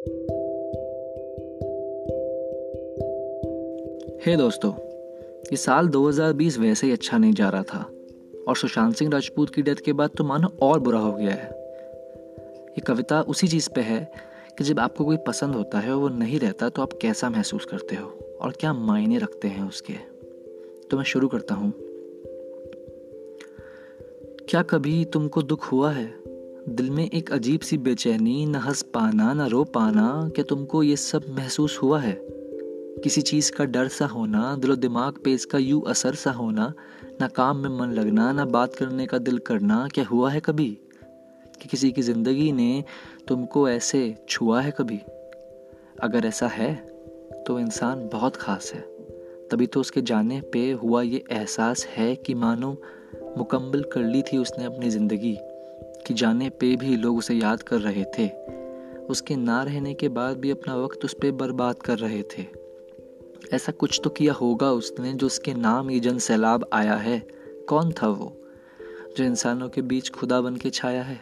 हे hey दोस्तों, ये साल 2020 वैसे ही अच्छा नहीं जा रहा था, और सुशांत सिंह राजपूत की डेथ के बाद तो मानो और बुरा हो गया है। ये कविता उसी चीज़ पे है कि जब आपको कोई पसंद होता है और वो नहीं रहता तो आप कैसा महसूस करते हो और क्या मायने रखते हैं उसके? तो मैं शुरू करता हूँ। क्या कभी तुमको दुख हुआ है? दिल में एक अजीब सी बेचैनी, न हंस पाना, न रो पाना, क्या तुमको ये सब महसूस हुआ है? किसी चीज़ का डर सा होना, दिलो दिमाग पे इसका यू असर सा होना, ना काम में मन लगना, ना बात करने का दिल करना, क्या हुआ है कभी? कि किसी की ज़िंदगी ने तुमको ऐसे छुआ है कभी? अगर ऐसा है तो इंसान बहुत ख़ास है। तभी तो उसके जाने पे हुआ ये एहसास है कि मानो मुकम्मल कर ली थी उसने अपनी ज़िंदगी। कि जाने पे भी लोग उसे याद कर रहे थे। उसके ना रहने के बाद भी अपना वक्त उस पर बर्बाद कर रहे थे। ऐसा कुछ तो किया होगा उसने जो उसके नाम ये जन सैलाब आया है। कौन था वो? जो इंसानों के बीच खुदा बन के छाया है?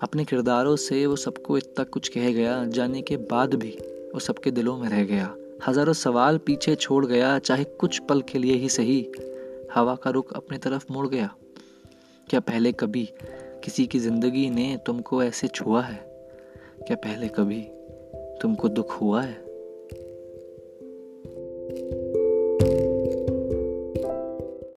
अपने किरदारों से वो सबको इतना कुछ कह गया, जाने के बाद भी वो सबके दिलों में रह गया। हज़ारों सवाल पीछे छोड़ गया, चाहे कुछ पल के लिए ही सही। हवा का रुख अपनी तरफ़ मुड़ गया। क्या पहले कभी किसी की ज़िंदगी ने तुमको ऐसे छुआ है? क्या पहले कभी तुमको दुख हुआ है?